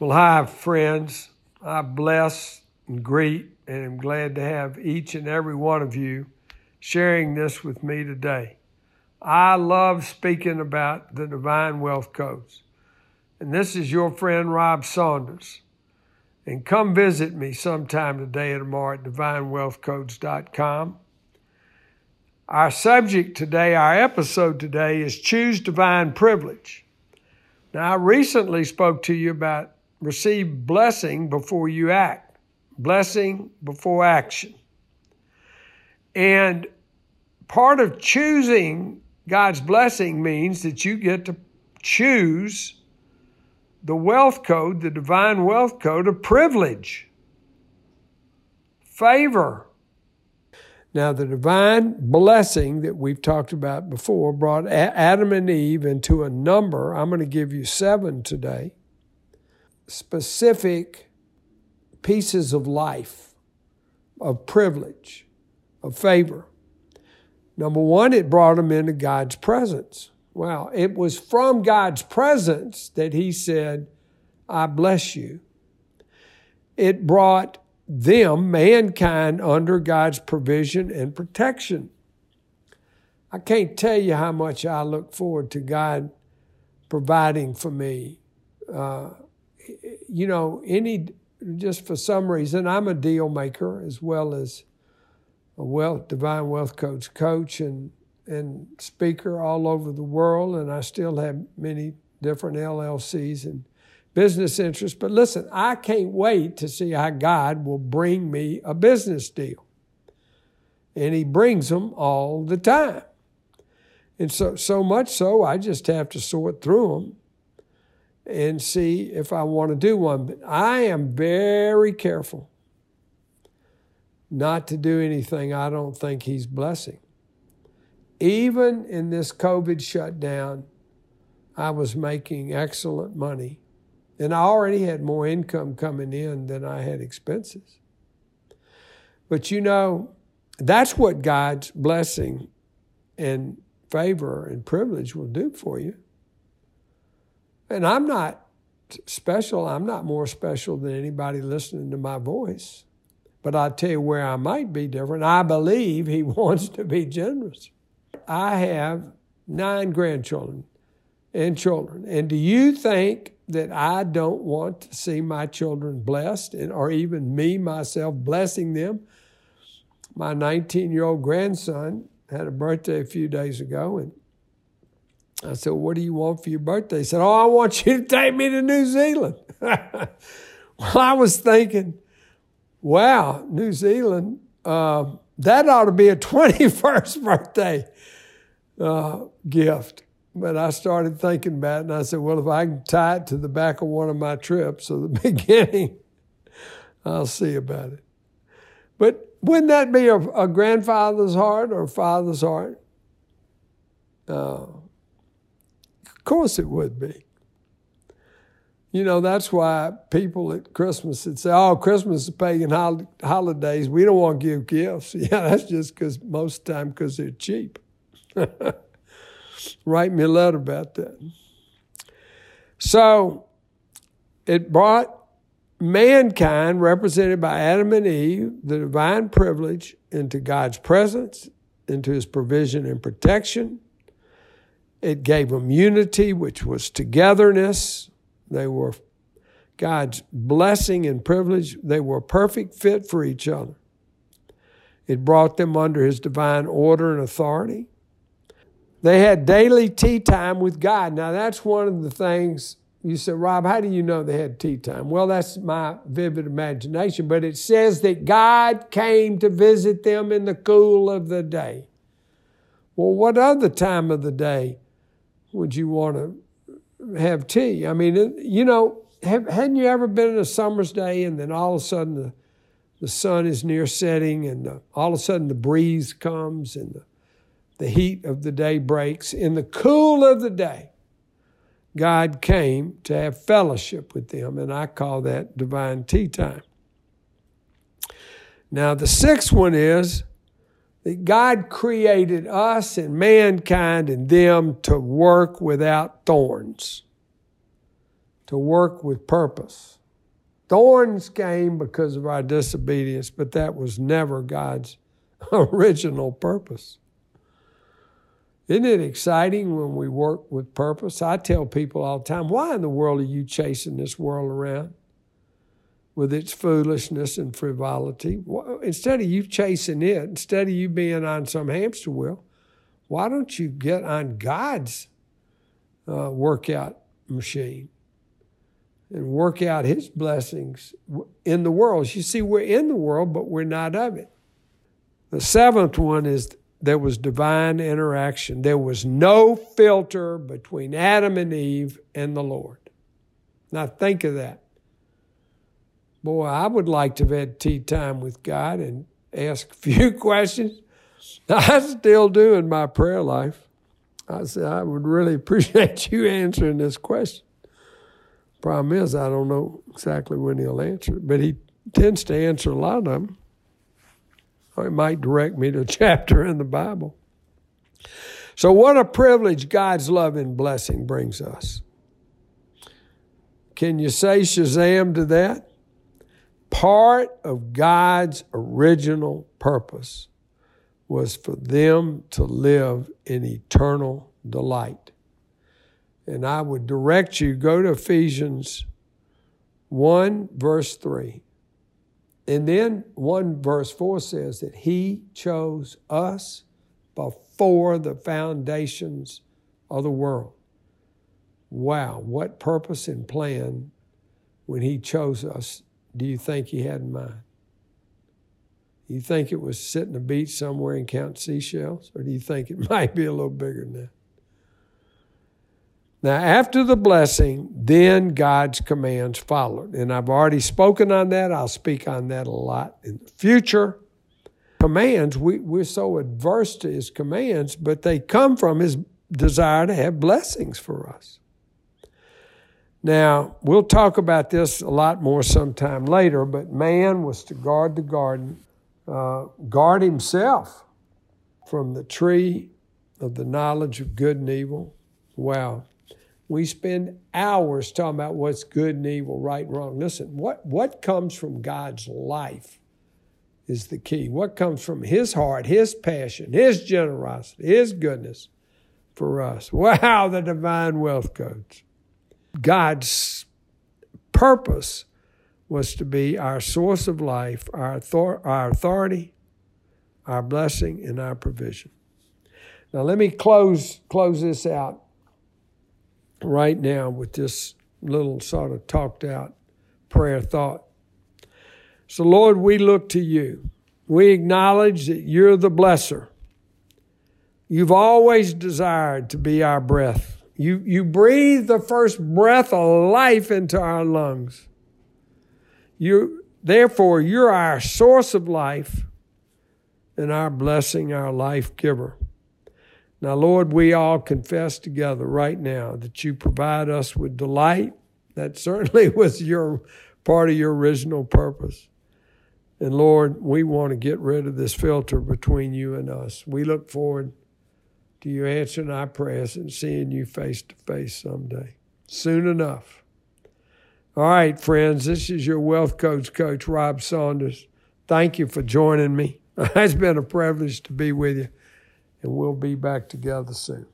Well, hi, friends. I bless and greet and am glad to have each and every one of you sharing this with me today. I love speaking about the divine wealth codes. And this is your friend Rob Saunders. And come visit me sometime today or tomorrow at divinewealthcodes.com. Our subject today, our episode today is Choose Divine Privilege. Now, I recently spoke to you about receive blessing before you act, blessing before action. And part of choosing God's blessing means that you get to choose the wealth code, the divine wealth code of privilege, favor. Now, the divine blessing that we've talked about before brought Adam and Eve into a number. I'm going to give you seven today specific pieces of life, of privilege, of favor. Number one, it brought them into God's presence. Wow, it was from God's presence that He said, I bless you. It brought them, mankind, under God's provision and protection. I can't tell you how much I look forward to God providing for me. Uh, you know, any just for some reason, I'm a deal maker as well as a wealth divine wealth coach coach and and speaker all over the world, and I still have many different LLCs and business interests. But listen, I can't wait to see how God will bring me a business deal. And He brings them all the time. And so, so much so, I just have to sort through them and see if I want to do one. But I am very careful not to do anything I don't think He's blessing. Even in this COVID shutdown, I was making excellent money. And I already had more income coming in than I had expenses. But you know, that's what God's blessing and favor and privilege will do for you. And I'm not special. I'm not more special than anybody listening to my voice. But I tell you where I might be different. I believe he wants to be generous. I have nine grandchildren and children. And do you think that I don't want to see my children blessed and or even me myself blessing them? My 19-year-old grandson had a birthday a few days ago and I said, What do you want for your birthday? He said, Oh, I want you to take me to New Zealand. well, I was thinking, wow, New Zealand, uh, that ought to be a 21st birthday uh, gift. But I started thinking about it and I said, well, if I can tie it to the back of one of my trips or the beginning, I'll see about it. But wouldn't that be a, a grandfather's heart or a father's heart? Uh, course it would be. You know, that's why people at Christmas would say, oh, Christmas is pagan hol- holidays. We don't want to give gifts. Yeah, that's just because most time because they're cheap. Write me a letter about that. So it brought mankind, represented by Adam and Eve, the divine privilege, into God's presence, into his provision and protection. It gave them unity, which was togetherness. They were God's blessing and privilege. They were a perfect fit for each other. It brought them under his divine order and authority. They had daily tea time with God. Now, that's one of the things you said, Rob, how do you know they had tea time? Well, that's my vivid imagination, but it says that God came to visit them in the cool of the day. Well, what other time of the day would you want to have tea? I mean, you know, have, hadn't you ever been in a summer's day and then all of a sudden the, the sun is near setting and the, all of a sudden the breeze comes and the, the heat of the day breaks. In the cool of the day, God came to have fellowship with them, and I call that divine tea time. Now, the sixth one is that God created us and mankind and them to work without thorns, to work with purpose. Thorns came because of our disobedience, but that was never God's original purpose. Isn't it exciting when we work with purpose? I tell people all the time, why in the world are you chasing this world around with its foolishness and frivolity? Instead of you chasing it, instead of you being on some hamster wheel, why don't you get on God's uh, workout machine and work out His blessings in the world? You see, we're in the world, but we're not of it. The seventh one is there was divine interaction. There was no filter between Adam and Eve and the Lord. Now think of that. Boy, I would like to have had tea time with God and ask a few questions. I still do in my prayer life. I said, I would really appreciate you answering this question. Problem is, I don't know exactly when he'll answer it, but he tends to answer a lot of them. Or it might direct me to a chapter in the Bible. So, what a privilege God's love and blessing brings us. Can you say Shazam to that? Part of God's original purpose was for them to live in eternal delight. And I would direct you, go to Ephesians 1, verse 3. And then 1 verse 4 says that He chose us before the foundations of the world. Wow, what purpose and plan when He chose us do you think He had in mind? You think it was sitting the beach somewhere and count seashells? Or do you think it might be a little bigger than that? Now, after the blessing, then God's commands followed. And I've already spoken on that. I'll speak on that a lot in the future. Commands, we, we're so adverse to his commands, but they come from his desire to have blessings for us. Now, we'll talk about this a lot more sometime later, but man was to guard the garden, uh, guard himself from the tree of the knowledge of good and evil. Wow. We spend hours talking about what's good and evil, right and wrong. Listen, what, what comes from God's life is the key. What comes from His heart, His passion, His generosity, His goodness for us. Wow, the divine wealth codes. God's purpose was to be our source of life, our, author- our authority, our blessing, and our provision. Now, let me close, close this out right now with this little sort of talked out prayer thought. So, Lord, we look to you. We acknowledge that you're the blesser. You've always desired to be our breath. You, you breathe the first breath of life into our lungs. You, therefore, you're our source of life and our blessing, our life giver. Now, Lord, we all confess together right now that you provide us with delight. That certainly was your part of your original purpose. And Lord, we want to get rid of this filter between you and us. We look forward to you answering our prayers and seeing you face to face someday, soon enough. All right, friends, this is your wealth coach, Coach Rob Saunders. Thank you for joining me. It's been a privilege to be with you and we'll be back together soon.